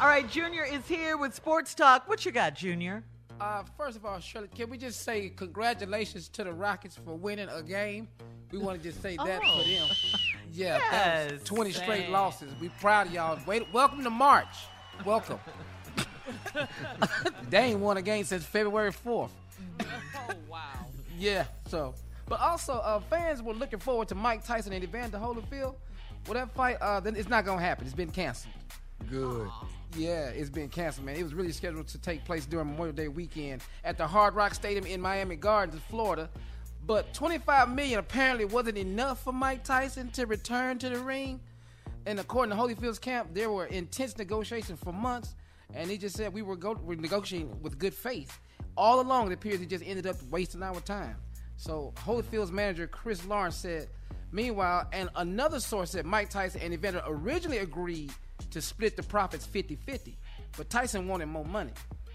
All right, Junior is here with Sports Talk. What you got, Junior? Uh, first of all, Shirley, can we just say congratulations to the Rockets for winning a game? We want to just say that Oh. for them. Yeah, Yes, was 20 straight losses. We proud of y'all. Wait, welcome to March. Welcome. they ain't won a game since February 4th. Oh wow. Yeah, so. But also, uh, fans were looking forward to Mike Tyson and Evander Holyfield. Well, that fight, uh, then it's not going to happen. It's been canceled. Good. Yeah, it's been canceled, man. It was really scheduled to take place during Memorial Day weekend at the Hard Rock Stadium in Miami Gardens, Florida. But 25 million apparently wasn't enough for Mike Tyson to return to the ring. And according to Holyfield's camp, there were intense negotiations for months, and he just said we were, go- were negotiating with good faith. All along, it appears he just ended up wasting our time. So Holyfield's manager Chris Lawrence said, meanwhile, and another source said Mike Tyson and Evander originally agreed to split the profits 50-50, but Tyson wanted more money.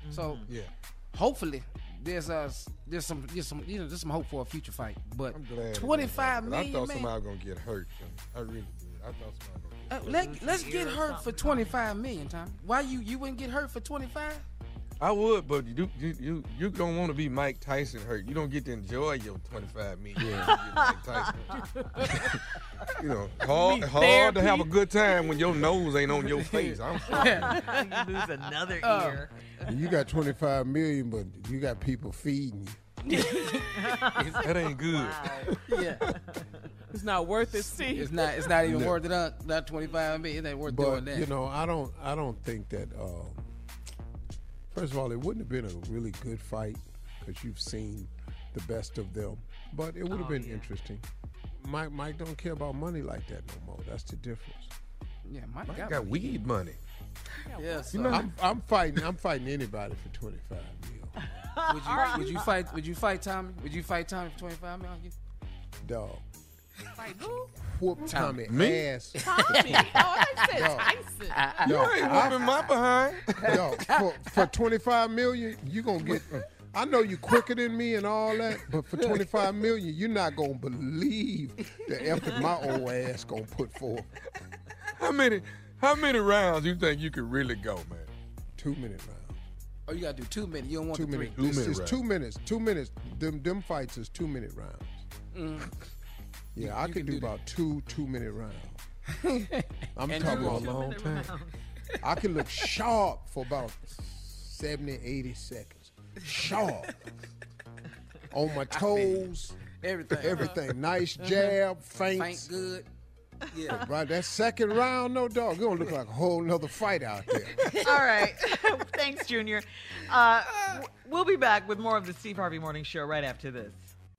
So Yeah. hopefully there's uh there's some there's some you know there's some hope for a future fight. But I'm glad. it twenty went five back, 'cause million I thought man. somebody was gonna get hurt. I really did. I thought somebody was Uh, gonna get hurt. let, let's get hurt for 25 million, Tom. Why you you wouldn't get hurt for 25? I would, but you you you you don't want to be Mike Tyson hurt. You don't get to enjoy your 25 million. Yeah. You, Mike Tyson. you know, hard hard to have a good time when your nose ain't on your face. I'm you lose another ear. You got 25 million, but you got people feeding you. that ain't good. Yeah, It's not worth it. See, it's not it's not even No. worth it. Uh, not 25 million. It ain't worth doing But that. you know, I don't, I don't think that. Um, first of all, it wouldn't have been a really good fight because you've seen the best of them. But it would have oh, been interesting. Mike, Mike don't care about money like that no more. That's the difference. yeah, Mike Mike got, got weed money. Yeah, so You know, I'm, I'm fighting. I'm fighting anybody for 25 mil. would you would you fight would you fight Tommy? Would you fight Tommy for 25 million? You- Dog. Like who? Whoop Tommy Me? ass. Tommy. oh, I said Dog. Tyson. Dog, You ain't I- whooping my behind. Dog, for, for 25 million, you gonna get. Uh, I know you quicker than me and all that, but for 25 million, you're not gonna believe the effort my old ass gonna put forth. How many How many rounds you think you could really go, man? Two minute round. Oh, you gotta do two minutes. You don't want Two the three. minutes. This minute is round. two minutes. Two minutes. Them them fights is two minute rounds. Mm. Yeah, I could can do, do about two two minute rounds. I'm And talking about a long time. I can look sharp for about 70, 80 seconds. Sharp. On my toes, Everything. everything. Nice jab, Faint feints. good. Yeah. Right, that second round, no dog, it's gonna look like a whole nother fight out there. All right. Thanks, Junior. Uh, we'll be back with more of the Steve Harvey Morning Show right after this.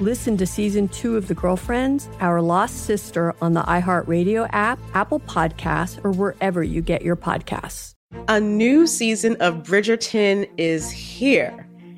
Listen to season two of The Girlfriends, Our Lost Sister on the iHeartRadio app, Apple Podcasts, or wherever you get your podcasts. A new season of Bridgerton is here.